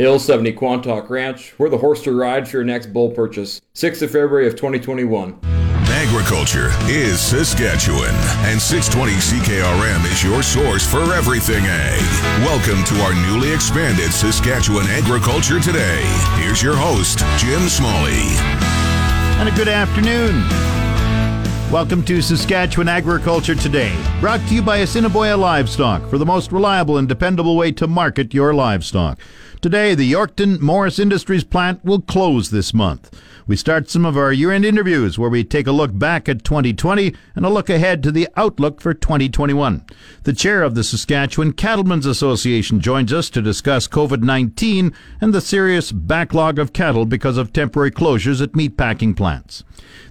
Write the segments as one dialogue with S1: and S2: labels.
S1: Hill 70 Quantock Ranch, where the horse to ride for your next bull purchase. 6th of February of 2021.
S2: Agriculture is Saskatchewan, and 620 CKRM is your source for everything ag. Welcome to our newly expanded Saskatchewan Agriculture Today. Here's your host, Jim Smalley.
S3: And a good afternoon. Welcome to Saskatchewan Agriculture Today, brought to you by Assiniboia Livestock for the most reliable and dependable way to market your livestock. Today, the Yorkton Morris Industries plant will close this month. We start some of our year end interviews where we take a look back at 2020 and a look ahead to the outlook for 2021. The chair of the Saskatchewan Cattlemen's Association joins us to discuss COVID 19 and the serious backlog of cattle because of temporary closures at meatpacking plants.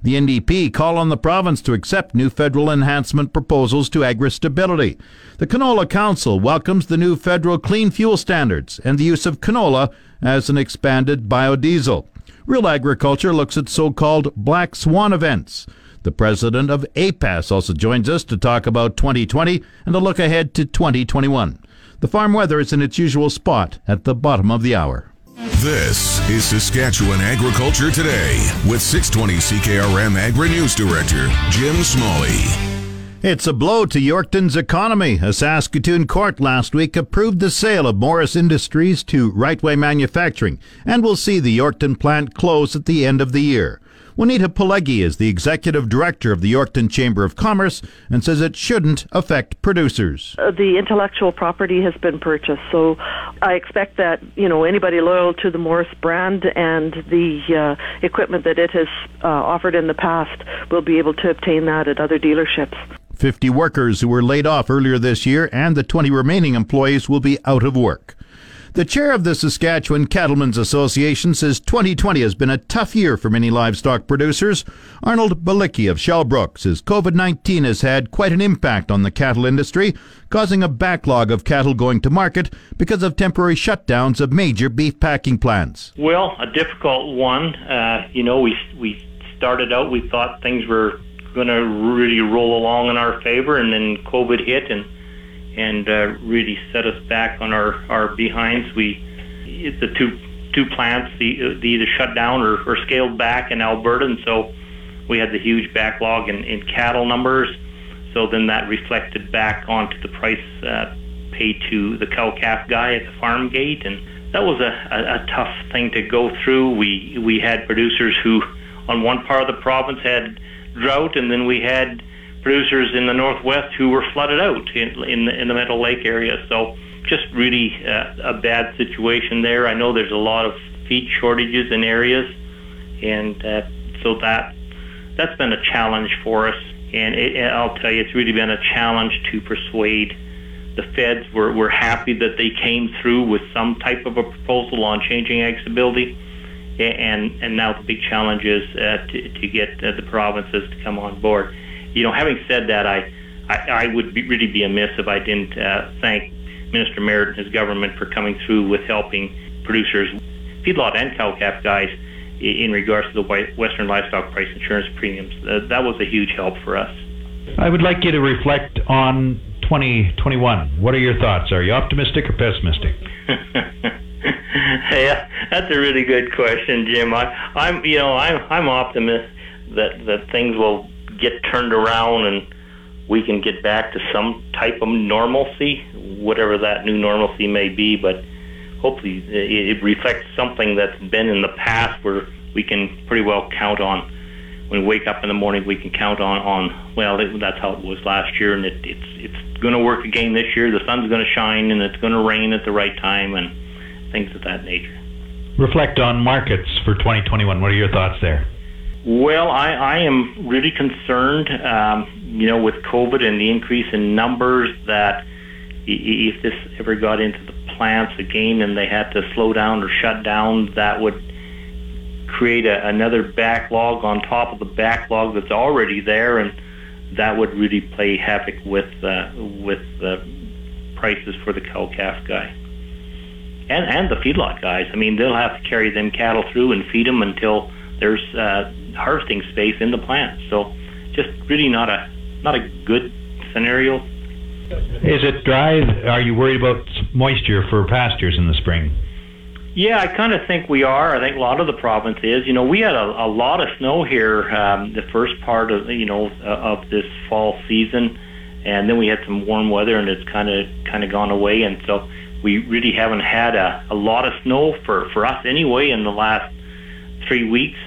S3: The NDP call on the province to accept new federal enhancement proposals to agri stability. The Canola Council welcomes the new federal clean fuel standards and the use of canola as an expanded biodiesel. Real Agriculture looks at so called black swan events. The president of APAS also joins us to talk about 2020 and a look ahead to 2021. The farm weather is in its usual spot at the bottom of the hour.
S2: This is Saskatchewan Agriculture Today with 620 CKRM Agri News Director Jim Smalley.
S3: It's a blow to Yorkton's economy. A Saskatoon court last week approved the sale of Morris Industries to Rightway Manufacturing and will see the Yorkton plant close at the end of the year. Juanita Polegi is the executive director of the Yorkton Chamber of Commerce and says it shouldn't affect producers.
S4: Uh, the intellectual property has been purchased, so I expect that you know anybody loyal to the Morris brand and the uh, equipment that it has uh, offered in the past will be able to obtain that at other dealerships.
S3: 50 workers who were laid off earlier this year and the 20 remaining employees will be out of work. The chair of the Saskatchewan Cattlemen's Association says 2020 has been a tough year for many livestock producers. Arnold Balicki of Shellbrook says COVID 19 has had quite an impact on the cattle industry, causing a backlog of cattle going to market because of temporary shutdowns of major beef packing plants.
S5: Well, a difficult one. Uh, you know, we, we started out, we thought things were going to really roll along in our favor, and then COVID hit and and uh, really set us back on our, our behinds. We the two two plants the, the either shut down or, or scaled back in Alberta, and so we had the huge backlog in, in cattle numbers. So then that reflected back onto the price uh, paid to the cow calf guy at the farm gate, and that was a, a, a tough thing to go through. We we had producers who, on one part of the province, had drought, and then we had producers in the northwest who were flooded out in in the, in the Meadow Lake area. So just really uh, a bad situation there. I know there's a lot of feed shortages in areas, and uh, so that that's been a challenge for us. And it, I'll tell you, it's really been a challenge to persuade the feds. We're, we're happy that they came through with some type of a proposal on changing ag stability. And, and now the big challenge is uh, to, to get uh, the provinces to come on board you know, having said that, I I, I would be, really be amiss if I didn't uh, thank Minister Marit and his government for coming through with helping producers, feedlot and cow calf guys, in regards to the Western Livestock Price Insurance premiums. Uh, that was a huge help for us.
S6: I would like you to reflect on 2021. What are your thoughts? Are you optimistic or pessimistic?
S5: yeah, that's a really good question, Jim. I, I'm, you know, I'm, I'm optimistic that that things will get turned around and we can get back to some type of normalcy, whatever that new normalcy may be. But hopefully, it reflects something that's been in the past where we can pretty well count on. When we wake up in the morning, we can count on on well, it, that's how it was last year, and it, it's it's going to work again this year. The sun's going to shine, and it's going to rain at the right time, and things of that nature.
S6: Reflect on markets for 2021. What are your thoughts there?
S5: Well, I, I am really concerned, um, you know, with COVID and the increase in numbers that if this ever got into the plants again and they had to slow down or shut down, that would create a, another backlog on top of the backlog that's already there, and that would really play havoc with uh, with the prices for the cow calf guy and and the feedlot guys. I mean, they'll have to carry them cattle through and feed them until there's uh, harvesting space in the plant. So just really not a not a good scenario.
S6: Is it dry? Are you worried about moisture for pastures in the spring?
S5: Yeah, I kind of think we are. I think a lot of the province is. You know, we had a, a lot of snow here um, the first part of you know uh, of this fall season, and then we had some warm weather, and it's kind of kind of gone away, and so we really haven't had a, a lot of snow for for us anyway in the last three weeks.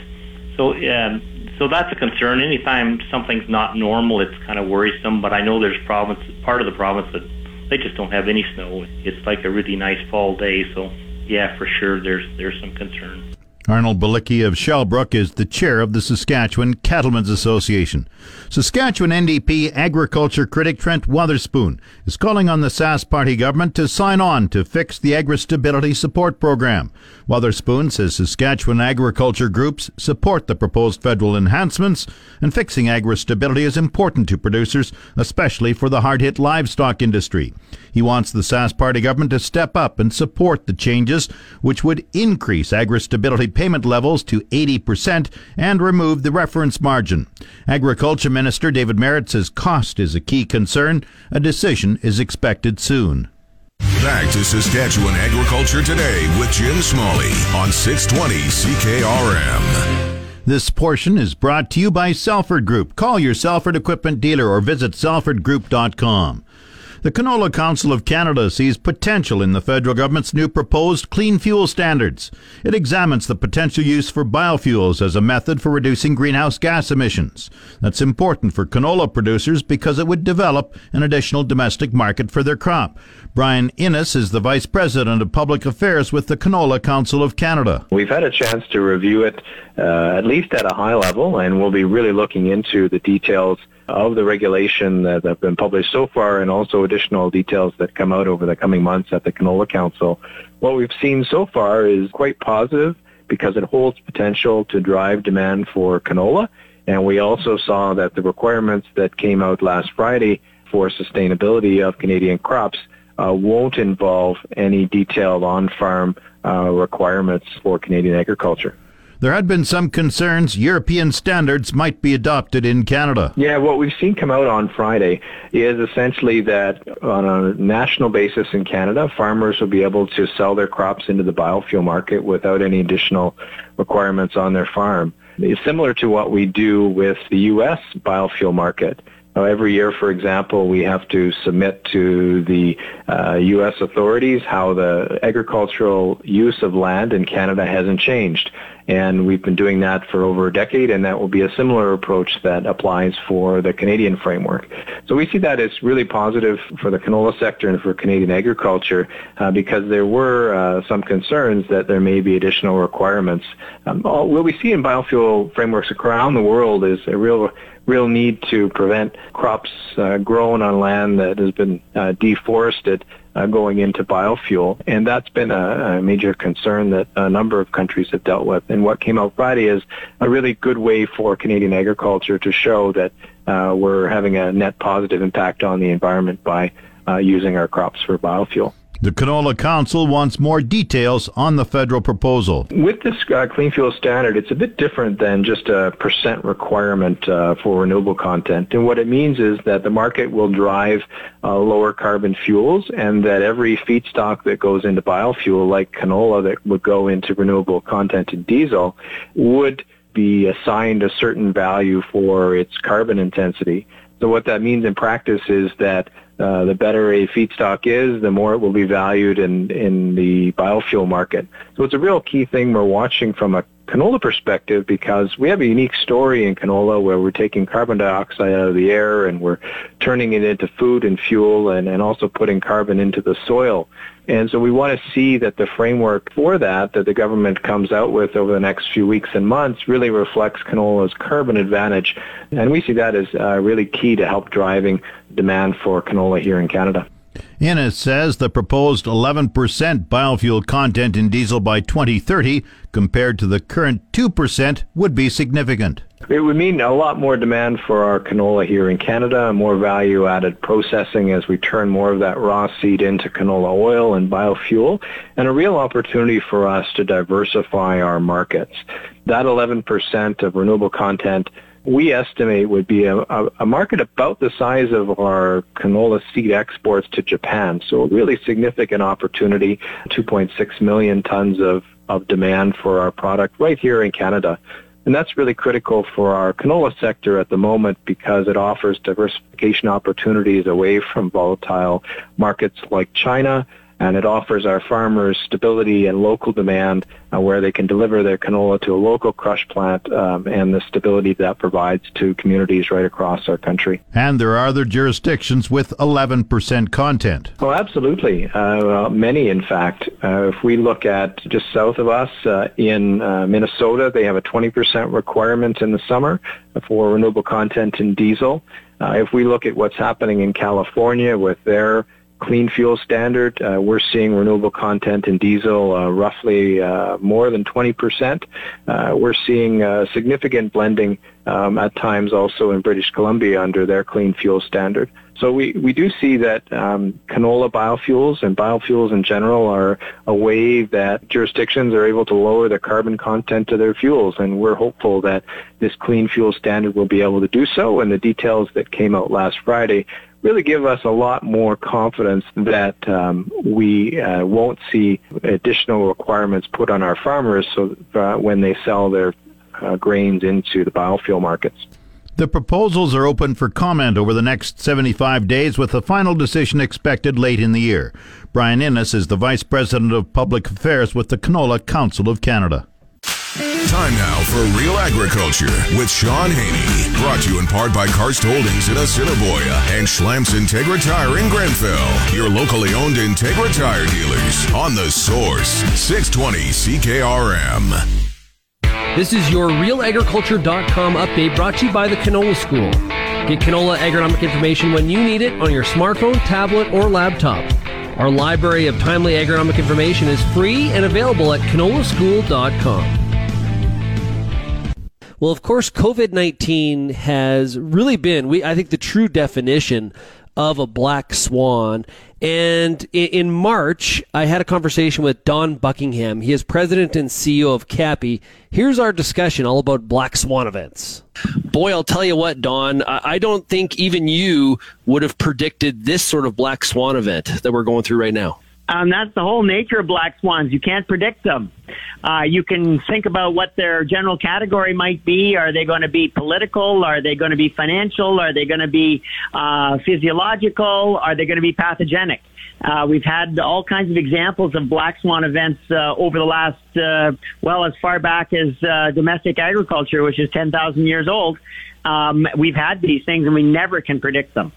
S5: So um, so that's a concern. Anytime something's not normal, it's kind of worrisome. But I know there's province part of the province that they just don't have any snow. It's like a really nice fall day. So yeah, for sure, there's there's some concern.
S3: Arnold Balicki of Shellbrook is the chair of the Saskatchewan Cattlemen's Association. Saskatchewan NDP agriculture critic Trent Wotherspoon is calling on the Sask Party government to sign on to fix the Agri Stability Support Program. Wotherspoon says Saskatchewan agriculture groups support the proposed federal enhancements, and fixing agri stability is important to producers, especially for the hard hit livestock industry. He wants the Sask Party government to step up and support the changes, which would increase agri stability payment levels to 80% and remove the reference margin. Agriculture Minister David Marit says cost is a key concern. A decision is expected soon.
S2: Back to Saskatchewan Agriculture Today with Jim Smalley on 620 CKRM.
S3: This portion is brought to you by Salford Group. Call your Salford equipment dealer or visit salfordgroup.com. The Canola Council of Canada sees potential in the federal government's new proposed clean fuel standards. It examines the potential use for biofuels as a method for reducing greenhouse gas emissions. That's important for canola producers because it would develop an additional domestic market for their crop. Brian Innes is the Vice President of Public Affairs with the Canola Council of Canada.
S7: We've had a chance to review it uh, at least at a high level, and we'll be really looking into the details of the regulation that have been published so far and also additional details that come out over the coming months at the Canola Council. What we've seen so far is quite positive because it holds potential to drive demand for canola. And we also saw that the requirements that came out last Friday for sustainability of Canadian crops uh, won't involve any detailed on-farm uh, requirements for Canadian agriculture.
S3: There had been some concerns European standards might be adopted in Canada.
S7: Yeah, what we've seen come out on Friday is essentially that on a national basis in Canada, farmers will be able to sell their crops into the biofuel market without any additional requirements on their farm. It's similar to what we do with the U.S. biofuel market. Now, every year, for example, we have to submit to the uh, U.S. authorities how the agricultural use of land in Canada hasn't changed. And we've been doing that for over a decade, and that will be a similar approach that applies for the Canadian framework. So we see that as really positive for the canola sector and for Canadian agriculture uh, because there were uh, some concerns that there may be additional requirements. Um, all, what we see in biofuel frameworks around the world is a real real need to prevent crops uh, grown on land that has been uh, deforested uh, going into biofuel. And that's been a, a, major concern that a number of countries have dealt with. And what came out Friday is a really good way for Canadian agriculture to show that uh, we're having a net positive impact on the environment by uh, using our crops for biofuel.
S3: The Canola Council wants more details on the federal proposal.
S7: With this uh, clean fuel standard, it's a bit different than just a percent requirement uh, for renewable content. And what it means is that the market will drive uh, lower carbon fuels and that every feedstock that goes into biofuel, like canola that would go into renewable content in diesel, would be assigned a certain value for its carbon intensity. So what that means in practice is that uh, the better a feedstock is, the more it will be valued in, in the biofuel market. So it's a real key thing we're watching from a canola perspective because we have a unique story in canola where we're taking carbon dioxide out of the air and we're turning it into food and fuel and, and also putting carbon into the soil. And so we want to see that the framework for that that the government comes out with over the next few weeks and months really reflects canola's carbon advantage. And we see that as uh, really key to help driving demand for canola here in Canada.
S3: Innes says the proposed 11% biofuel content in diesel by 2030 compared to the current 2% would be significant.
S7: It would mean a lot more demand for our canola here in Canada, more value added processing as we turn more of that raw seed into canola oil and biofuel, and a real opportunity for us to diversify our markets. That 11% of renewable content we estimate would be a, a, a market about the size of our canola seed exports to Japan. So a really significant opportunity, 2.6 million tons of, of demand for our product right here in Canada. And that's really critical for our canola sector at the moment because it offers diversification opportunities away from volatile markets like China and it offers our farmers stability and local demand uh, where they can deliver their canola to a local crush plant um, and the stability that provides to communities right across our country.
S3: And there are other jurisdictions with 11% content.
S7: Oh, absolutely. Uh, well, many, in fact. Uh, if we look at just south of us uh, in uh, Minnesota, they have a 20% requirement in the summer for renewable content in diesel. Uh, if we look at what's happening in California with their clean fuel standard. Uh, we're seeing renewable content in diesel uh, roughly uh, more than 20%. Uh, we're seeing uh, significant blending um, at times also in British Columbia under their clean fuel standard. So we, we do see that um, canola biofuels and biofuels in general are a way that jurisdictions are able to lower the carbon content of their fuels, and we're hopeful that this clean fuel standard will be able to do so. And the details that came out last Friday really give us a lot more confidence that um, we uh, won't see additional requirements put on our farmers so uh, when they sell their uh, grains into the biofuel markets.
S3: The proposals are open for comment over the next 75 days, with a final decision expected late in the year. Brian Innes is the Vice President of Public Affairs with the Canola Council of Canada.
S2: Time now for Real Agriculture with Shaun Haney. Brought to you in part by Karst Holdings in Assiniboia and Schlamps Integra Tire in Grenfell. Your locally owned Integra Tire dealers on the source 620 CKRM.
S8: This is your realagriculture.com update brought to you by the Canola School. Get canola agronomic information when you need it on your smartphone, tablet, or laptop. Our library of timely agronomic information is free and available at canolaschool.com. Well, of course, COVID 19 has really been, we, I think, the true definition of a black swan. And in March, I had a conversation with Don Buckingham. He is president and CEO of CAPI. Here's our discussion all about black swan events. Boy, I'll tell you what, Don, I don't think even you would have predicted this sort of black swan event that we're going through right now.
S9: Um, that's the whole nature of black swans. You can't predict them. Uh, you can think about what their general category might be. Are they going to be political? Are they going to be financial? Are they going to be uh, physiological? Are they going to be pathogenic? Uh, we've had all kinds of examples of black swan events uh, over the last, uh, well, as far back as uh, domestic agriculture, which is 10,000 years old. Um, we've had these things and we never can predict them.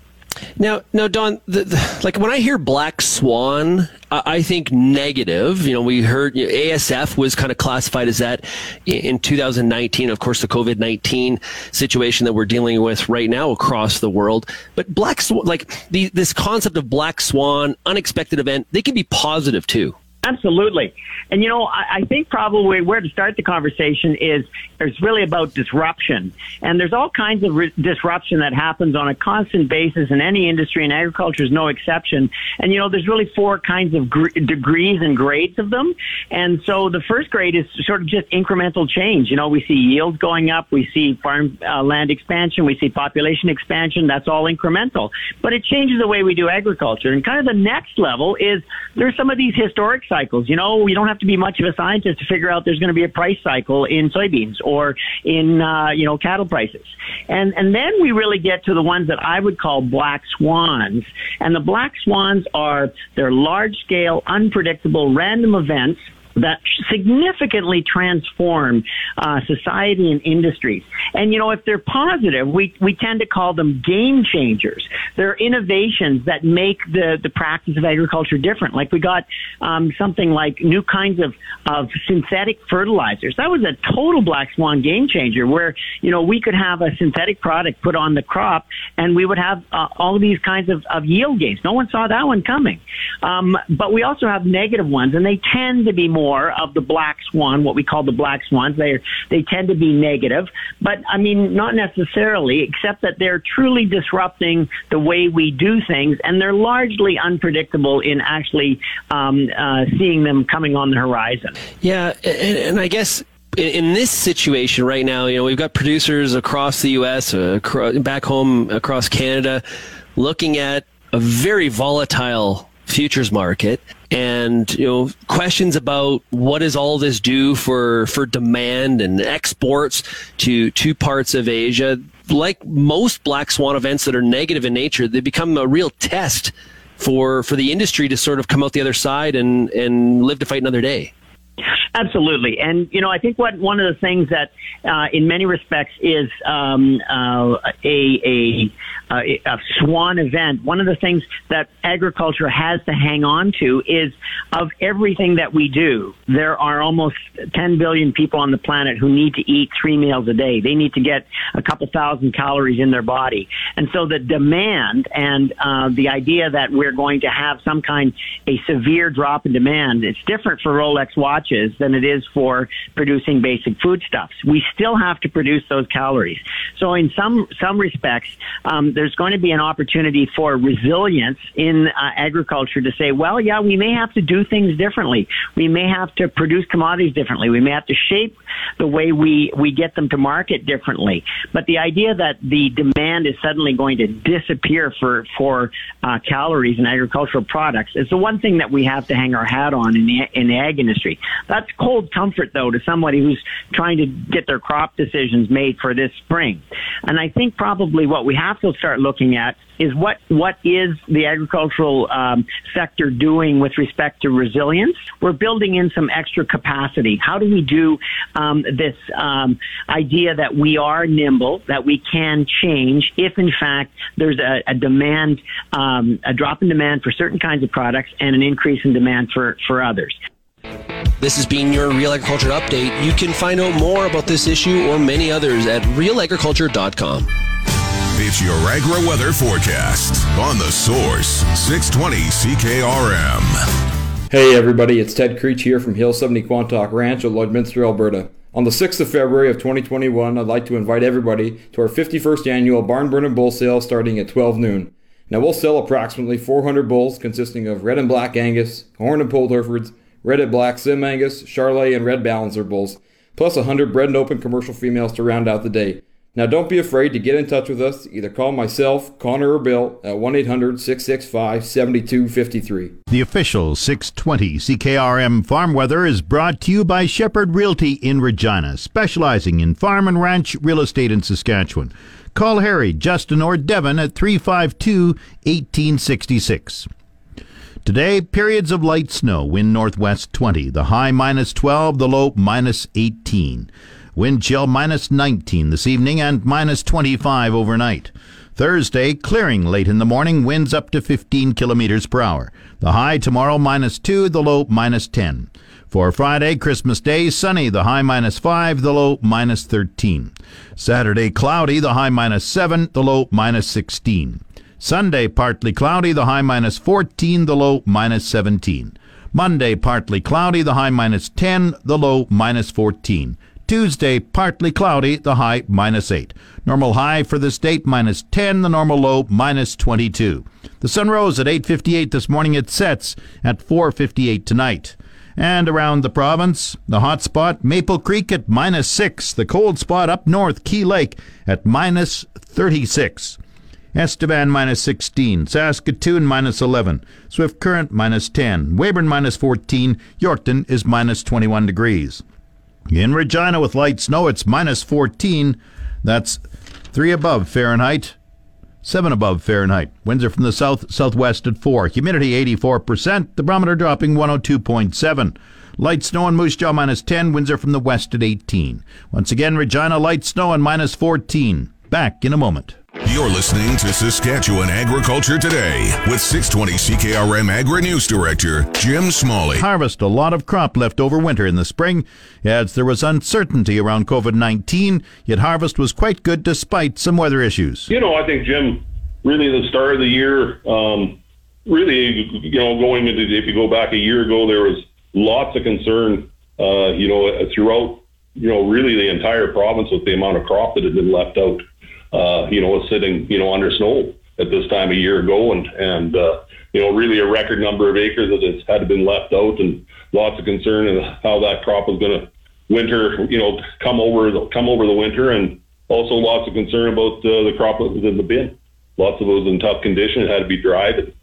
S8: Now, now, Don, the, the, like when I hear black swan, I, I think negative. You know, we heard you know, ASF was kind of classified as that in 2019. Of course, the COVID 19 situation that we're dealing with right now across the world. But black swan, like the, this concept of black swan, unexpected event, they can be positive too.
S9: Absolutely. And you know, I, I think probably where to start the conversation is it's really about disruption. And there's all kinds of re- disruption that happens on a constant basis in any industry, and agriculture is no exception. And you know, there's really four kinds of gr- degrees and grades of them. And so the first grade is sort of just incremental change. You know, we see yields going up, we see farm uh, land expansion, we see population expansion. That's all incremental. But it changes the way we do agriculture. And kind of the next level is there's some of these historic cycles. You know, you don't have to be much of a scientist to figure out there's going to be a price cycle in soybeans or in uh, you know cattle prices. And and then we really get to the ones that I would call black swans. And the black swans are they're large scale, unpredictable, random events that significantly transform uh, society and industries. And you know, if they're positive, we we tend to call them game changers. They're innovations that make the the practice of agriculture different. Like we got um, something like new kinds of of synthetic fertilizers. That was a total black swan game changer, where you know we could have a synthetic product put on the crop, and we would have uh, all of these kinds of, of yield gains. No one saw that one coming. Um, but we also have negative ones, and they tend to be more more of the black swan, what we call the black swans. They they tend to be negative, but I mean not necessarily, except that they're truly disrupting the way we do things, and they're largely unpredictable in actually um, uh, seeing them coming on the horizon.
S8: Yeah, and, and I guess in, this situation right now, you know, we've got producers across the U.S., uh, back home across Canada, looking at a very volatile futures market and you know questions about what does all this do for for demand and exports to two parts of Asia. Like most black swan events that are negative in nature they become a real test for for the industry to sort of come out the other side and and live to fight another day
S9: Absolutely, and you know, I think what one of the things that, uh, in many respects, is um, uh, a, a uh, a swan event, one of the things that agriculture has to hang on to is of everything that we do. There are almost 10 billion people on the planet who need to eat three meals a day. They need to get a couple thousand calories in their body. And so the demand and uh, the idea that we're going to have some kind, a severe drop in demand, it's different for Rolex watches than it is for producing basic foodstuffs. We still have to produce those calories. So in some, some respects, um, there's going to be an opportunity for resilience in uh, agriculture to say, well, yeah, we may have to do things differently. We may have to produce commodities differently. We may have to shape the way we, we get them to market differently. But the idea that the demand is suddenly going to disappear for, for uh, calories and agricultural products is the one thing that we have to hang our hat on in the, in the ag industry. That's cold comfort, though, to somebody who's trying to get their crop decisions made for this spring. And I think probably what we have to start looking at is what what is the agricultural um, sector doing with respect to resilience? We're building in some extra capacity. How do we do um, this um, idea that we are nimble, that we can change if in fact there's a, a demand, um, a drop in demand for certain kinds of products and an increase in demand for for others.
S8: This has been your Real Agriculture Update. You can find out more about this issue or many others at realagriculture.com.
S2: It's your agri weather forecast on the source 620 CKRM.
S1: Hey everybody, it's Ted Creech here from Hill 70 Quantock Ranch at Lloydminster, Alberta. On the 6th of February of 2021, I'd like to invite everybody to our 51st annual Barn Burning Bull Sale starting at 12 noon. Now we'll sell approximately 400 bulls consisting of red and black Angus, horn and polled Herefords, red and black Sim Angus, Charolais, and red Balancer bulls, plus 100 bred and open commercial females to round out the day. Now, don't be afraid to get in touch with us. Either call myself, Connor, or Bill at 1 800 665 7253.
S3: The official 620 CKRM Farm Weather is brought to you by Shepherd Realty in Regina, specializing in farm and ranch real estate in Saskatchewan. Call Harry, Justin, or Devin at 352 1866. Today, periods of light snow, wind northwest 20, the high minus 12, the low minus 18. Wind chill minus 19 this evening and minus 25 overnight. Thursday, clearing late in the morning, winds up to 15 kilometers per hour. The high tomorrow minus 2, the low minus 10. For Friday, Christmas Day, sunny, the high minus 5, the low minus 13. Saturday, cloudy, the high minus 7, the low minus 16. Sunday, partly cloudy, the high minus 14, the low minus 17. Monday, partly cloudy, the high minus 10, the low minus 14. Tuesday, partly cloudy, the high minus 8. Normal high for this date minus 10, the normal low minus 22. The sun rose at 8.58 this morning. It sets at 4.58 tonight. And around the province, the hot spot, Maple Creek at minus 6. The cold spot up north, Key Lake at minus 36. Estevan minus 16, Saskatoon minus 11, Swift Current minus 10, Weyburn minus 14, Yorkton is minus 21 degrees. In Regina with light snow, it's minus 14. That's 3 above Fahrenheit, 7 above Fahrenheit. Winds are from the south southwest at 4. Humidity 84%. The barometer dropping 102.7. Light snow and Moose Jaw minus 10. Winds are from the west at 18. Once again, Regina light snow and minus 14. Back in a moment.
S2: You're listening to Saskatchewan Agriculture Today with 620 CKRM Agri News Director Jim Smalley.
S3: Harvest a lot of crop left over winter in the spring. As there was uncertainty around COVID 19, yet harvest was quite good despite some weather issues.
S10: You know, I think, Jim, really the start of the year, um, really, you know, going into, if you go back a year ago, there was lots of concern, uh, you know, throughout, you know, really the entire province with the amount of crop that had been left out uh, you know, was sitting, you know, under snow at this time a year ago, and and uh, you know, really a record number of acres that has had been left out, and lots of concern of how that crop was going to winter, you know, come over the, come over the winter, and also lots of concern about uh, the crop that was in the bin. Lots of it was in tough condition; it had to be dried,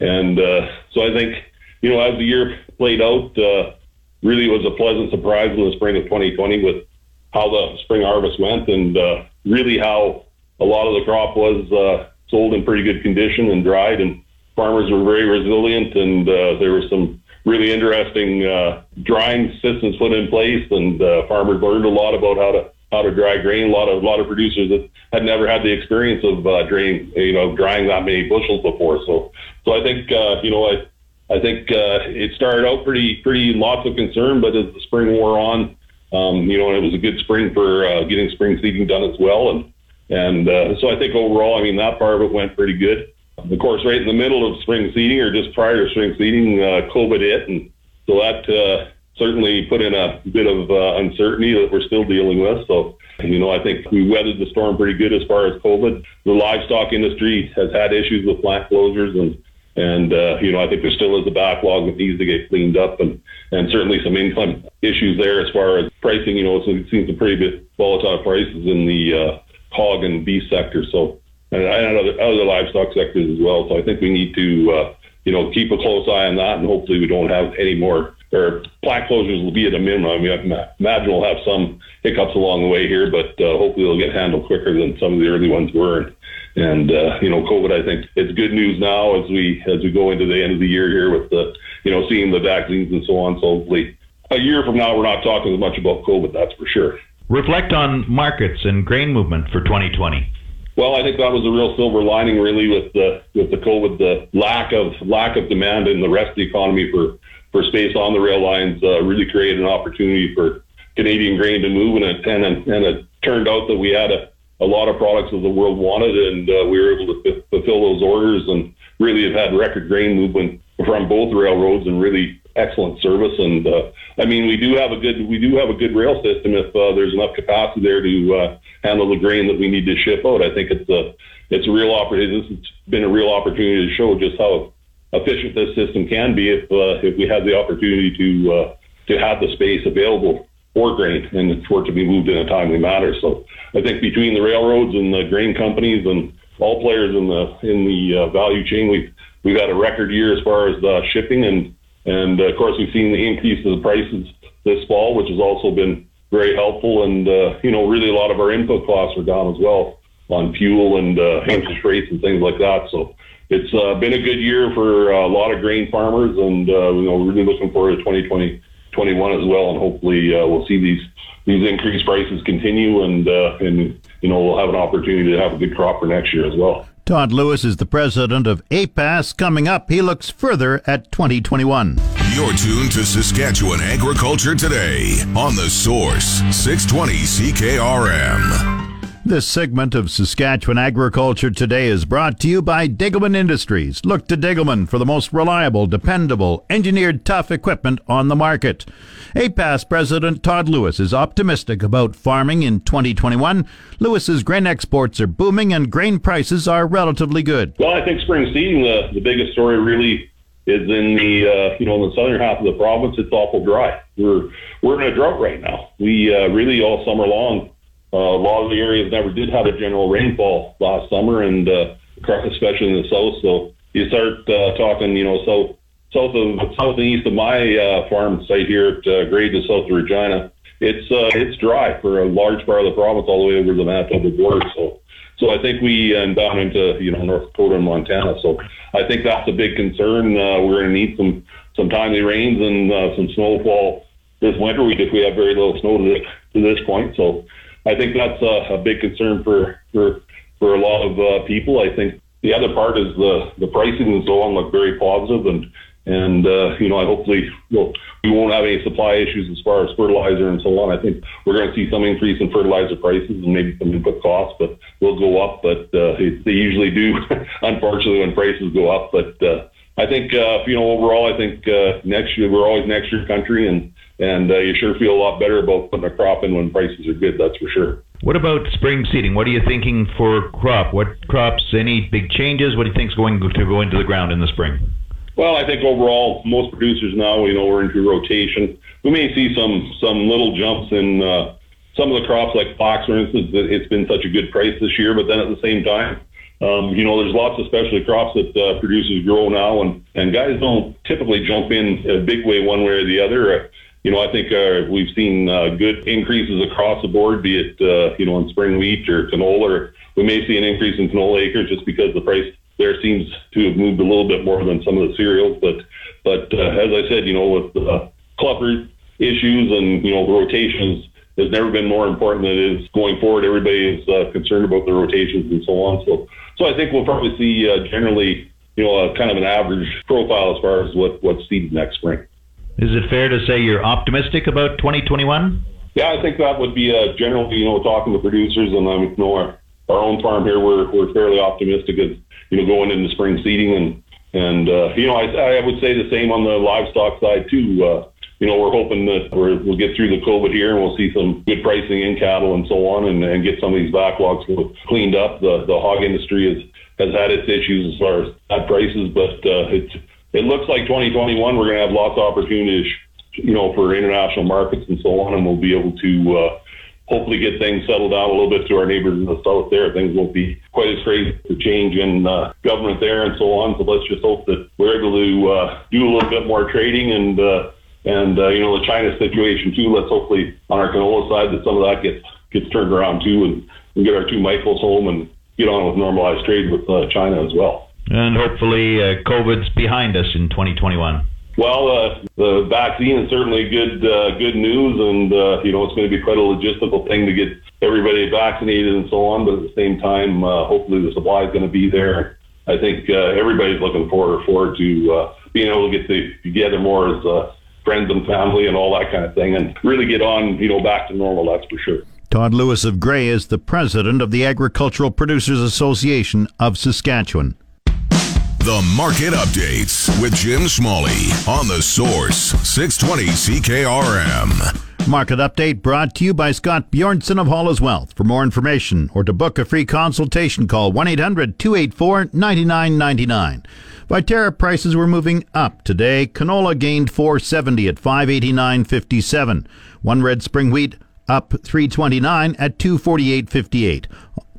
S10: and uh, so I think you know as the year played out, uh, really was a pleasant surprise in the spring of 2020 with how the spring harvest went, and uh, really how a lot of the crop was uh, sold in pretty good condition and dried, and farmers were very resilient, and uh, there were some really interesting uh, drying systems put in place, and uh, farmers learned a lot about how to how to dry grain. A lot of a lot of producers that had never had the experience of uh, drying, you know, drying that many bushels before. So, so I think uh, you know, I I think uh, it started out pretty pretty lots of concern, but as the spring wore on, um, you know, and it was a good spring for uh, getting spring seeding done as well, and and uh, so I think overall, I mean, that part of it went pretty good. Of course, right in the middle of spring seeding or just prior to spring seeding, uh, COVID hit, and so that uh, certainly put in a bit of uh, uncertainty that we're still dealing with. So, you know, I think we weathered the storm pretty good as far as COVID. The livestock industry has had issues with plant closures and and uh, you know, I think there still is a backlog that needs to get cleaned up, and and certainly some income issues there as far as pricing. You know, it seems a pretty bit volatile prices in the uh, hog and beef sector. So and, and other other livestock sectors as well. So I think we need to uh, you know keep a close eye on that, and hopefully we don't have any more or plant closures will be at a minimum. I mean, I imagine we'll have some hiccups along the way here, but uh, hopefully they'll get handled quicker than some of the early ones were. And uh, you know, COVID, I think it's good news now as we as we go into the end of the year here with the you know seeing the vaccines and so on. So hopefully, a year from now, we're not talking as much about COVID. That's for sure.
S6: Reflect on markets and grain movement for 2020.
S10: Well, I think that was a real silver lining, really, with the with the COVID, the lack of lack of demand in the rest of the economy for for space on the rail lines uh, really created an opportunity for Canadian grain to move, and it, and, and it turned out that we had a a lot of products that the world wanted, and uh, we were able to f- fulfill those orders and really have had record grain movement from both railroads and really excellent service. And uh, I mean, we do have a good we do have a good rail system if uh, there's enough capacity there to uh, handle the grain that we need to ship out. I think it's a it's a real opportunity. This has been a real opportunity to show just how efficient this system can be if uh, if we have the opportunity to uh, to have the space available for grain and for it to be moved in a timely manner. So I think between the railroads and the grain companies and all players in the in the uh, value chain, we've we've had a record year as far as the shipping and and uh, of course we've seen the increase of the prices this fall, which has also been very helpful. And uh, you know, really a lot of our input costs are down as well on fuel and uh, interest rates and things like that. So it's uh, been a good year for a lot of grain farmers, and uh, you know, we're really looking forward to 2020 21 as well, and hopefully uh, we'll see these these increased prices continue, and uh, and you know we'll have an opportunity to have a good crop for next year as well.
S3: Todd Lewis is the president of APAS. Coming up, he looks further at 2021.
S2: You're tuned to Saskatchewan Agriculture Today on the Source 620 CKRM.
S3: This segment of Saskatchewan Agriculture Today is brought to you by Degelman Industries. Look to Degelman for the most reliable, dependable, engineered tough equipment on the market. APAS President Todd Lewis is optimistic about farming in 2021. Lewis's grain exports are booming and grain prices are relatively good.
S10: Well, I think spring seeding, the, the biggest story really is in the uh, you know in the southern half of the province. It's awful dry. We're we're in a drought right now. We uh, really all summer long uh, a lot of the areas never did have a general rainfall last summer, and uh, especially in the south. So you start uh, talking, you know, south south of south and east of my uh, farm site here at uh, Grade to south of Regina. It's uh, it's dry for a large part of the province, all the way over the Manitoba border. So so I think we and down into you know North Dakota and Montana. So I think that's a big concern. Uh, we're going to need some some timely rains and uh, some snowfall this winter. We if we have very little snow to this, to this point. So I think that's a, a big concern for for for a lot of uh, people. I think the other part is the the pricing and so on look very positive and and uh, you know I hopefully we'll, we won't have any supply issues as far as fertilizer and so on. I think we're going to see some increase in fertilizer prices and maybe some input costs, but will go up. But uh, they usually do, unfortunately, when prices go up. But uh, I think uh, you know overall, I think uh, next year we're always next year country and and uh, you sure feel a lot better about putting a crop in when prices are good. That's for sure.
S6: What about spring seeding? What are you thinking for crop? What crops? Any big changes? What do you think is going to go into the ground in the spring?
S10: Well, I think overall, most producers now, you know, we're into rotation. We may see some some little jumps in uh, some of the crops, like flax, for instance. It's been such a good price this year, but then at the same time, um, you know, there's lots of specialty crops that uh, producers grow now, and and guys don't typically jump in a big way one way or the other. Uh, you know, I think uh, we've seen uh, good increases across the board, be it uh, you know in spring wheat or canola. Or we may see an increase in canola acres just because the price there seems to have moved a little bit more than some of the cereals. But but uh, as I said, you know, with uh, cluster issues and you know the rotations, has never been more important than it is going forward. Everybody is uh, concerned about the rotations and so on. So so I think we'll probably see uh, generally you know a kind of an average profile as far as what what's seeded next spring.
S6: Is it fair to say you're optimistic about 2021?
S10: Yeah, I think that would be uh, generally, you know, talking to producers and um, you know, our, our own farm here, we're, we're fairly optimistic as, you know, going into spring seeding. And, and uh, you know, I, I would say the same on the livestock side too. Uh, you know, we're hoping that we're, we'll get through the COVID here and we'll see some good pricing in cattle and so on and, and get some of these backlogs cleaned up. The, the hog industry has, has had its issues as far as bad prices, but uh, it's, it looks like 2021 we're going to have lots of opportunities, you know, for international markets and so on, and we'll be able to uh, hopefully get things settled down a little bit to our neighbors in the south there. Things won't be quite as crazy to change in uh, government there and so on. So let's just hope that we're able to uh, do a little bit more trading and. Uh, and uh, you know the China situation too. Let's hopefully on our canola side that some of that gets gets turned around too, and, and get our two Michaels home and get on with normalized trade with uh, China as well.
S6: And hopefully, uh, COVID's behind us in 2021.
S10: Well, uh, the vaccine is certainly good uh, good news, and uh, you know it's going to be quite a logistical thing to get everybody vaccinated and so on. But at the same time, uh, hopefully the supply is going to be there. I think uh, everybody's looking forward forward to uh, being able to get together more as uh, friends and family and all that kind of thing, and really get on you know back to normal. That's for sure.
S3: Todd Lewis of Gray is the president of the Agricultural Producers Association of Saskatchewan.
S2: The Market Updates with Jim Smalley on the Source 620 CKRM.
S3: Market Update brought to you by Scott Bjornson of Hall's Wealth. For more information or to book a free consultation, call 1 800 284 9999. Viterra prices were moving up today. Canola gained 470 at 589.57. One red spring wheat up 329 at 248.58.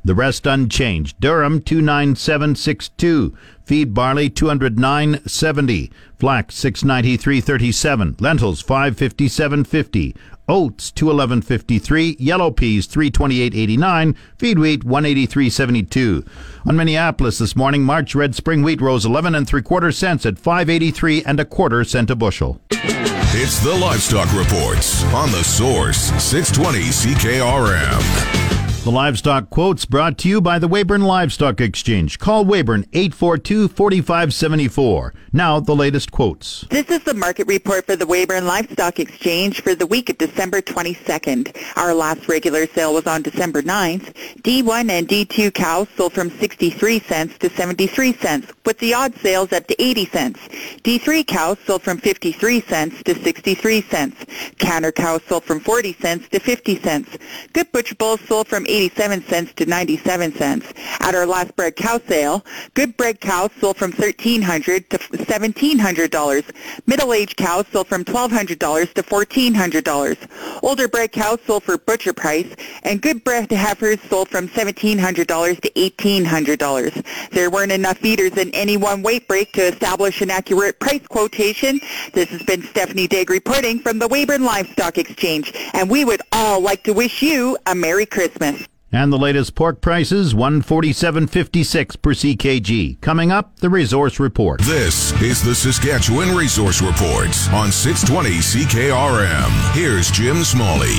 S3: The rest unchanged. Durum 29762. Feed barley 209.70. Flax 693.37. Lentils 557.50. Oats 211.53. Yellow peas 328.89. Feed wheat 183.72. On Minneapolis this morning, March red spring wheat rose 11 and three quarter cents at 583 and a quarter cent a bushel.
S2: It's the Livestock Reports on the Source 620 CKRM.
S3: The livestock quotes brought to you by the Weyburn Livestock Exchange. Call Weyburn 842 4574. Now, the latest quotes.
S11: This is the market report for the Weyburn Livestock Exchange for the week of December 22nd. Our last regular sale was on December 9th. D1 and D2 cows sold from 63 cents to 73 cents, with the odd sales up to 80 cents. D3 cows sold from 53 cents to 63 cents. Counter cows sold from 40 cents to 50 cents. Good butcher bulls sold from 87 cents to 97 cents. At our last bred cow sale, good bred cows sold from 1,300 to $1,700. Middle-aged cows sold from $1,200 to $1,400. Older bred cows sold for butcher price, and good bred heifers sold from $1,700 to $1,800. There weren't enough feeders in any one weight break to establish an accurate price quotation. This has been Stephanie Digg reporting from the Weyburn Livestock Exchange, and we would all like to wish you a Merry Christmas.
S3: And the latest pork prices, 147.56 per CKG. Coming up, the resource report.
S2: This is the Saskatchewan Resource Report on 620 CKRM. Here's Jim Smalley.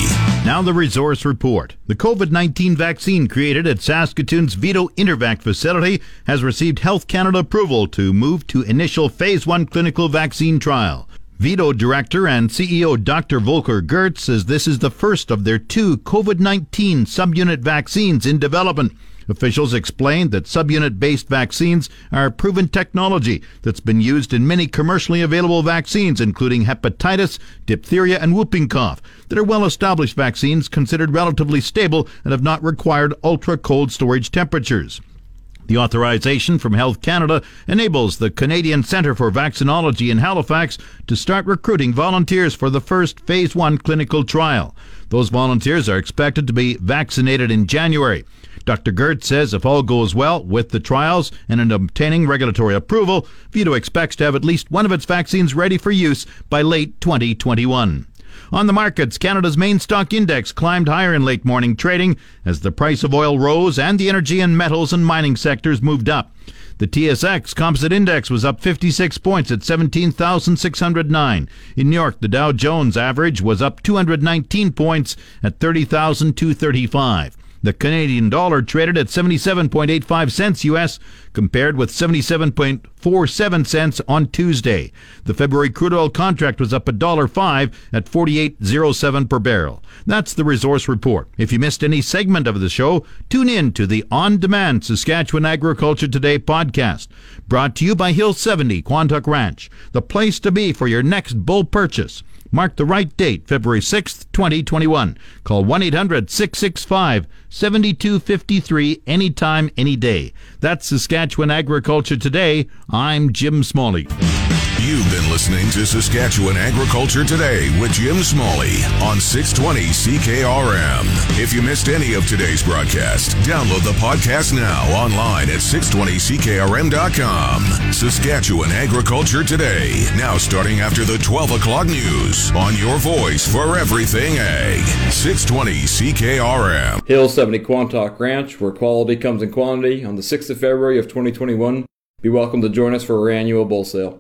S3: Now the resource report. The COVID-19 vaccine created at Saskatoon's VIDO-InterVac facility has received Health Canada approval to move to initial phase 1 clinical vaccine trial. VIDO director and CEO Dr. Volker Gerdts says this is the first of their two COVID 19 subunit vaccines in development. Officials explained that subunit based vaccines are proven technology that's been used in many commercially available vaccines, including hepatitis, diphtheria, and whooping cough, that are well established vaccines considered relatively stable and have not required ultra cold storage temperatures. The authorization from Health Canada enables the Canadian Centre for Vaccinology in Halifax to start recruiting volunteers for the first Phase 1 clinical trial. Those volunteers are expected to be vaccinated in January. Dr. Gerdts says if all goes well with the trials and in obtaining regulatory approval, VIDO expects to have at least one of its vaccines ready for use by late 2021. On the markets, Canada's main stock index climbed higher in late morning trading as the price of oil rose and the energy and metals and mining sectors moved up. The TSX Composite Index was up 56 points at 17,609. In New York, the Dow Jones average was up 219 points at 30,235. The Canadian dollar traded at 77.85 cents US compared with 77.47 cents on Tuesday. The February crude oil contract was up $1.05 at 48.07 per barrel. That's the resource report. If you missed any segment of the show, tune in to the on-demand Saskatchewan Agriculture Today podcast, brought to you by Hill 70 Quantock Ranch, the place to be for your next bull purchase. Mark the right date, February 6th, 2021. Call 1 800 665 7253 anytime, any day. That's Saskatchewan Agriculture Today. I'm Jim Smalley.
S2: You've been listening to Saskatchewan Agriculture Today with Jim Smalley on 620 CKRM. If you missed any of today's broadcast, download the podcast now online at 620CKRM.com. Saskatchewan Agriculture Today, now starting after the 12 o'clock on your voice for everything ag. 620 CKRM.
S1: Hill 70 Quantock Ranch, where quality comes in quantity, on the 6th of February of 2021. Be welcome to join us for our annual bull sale.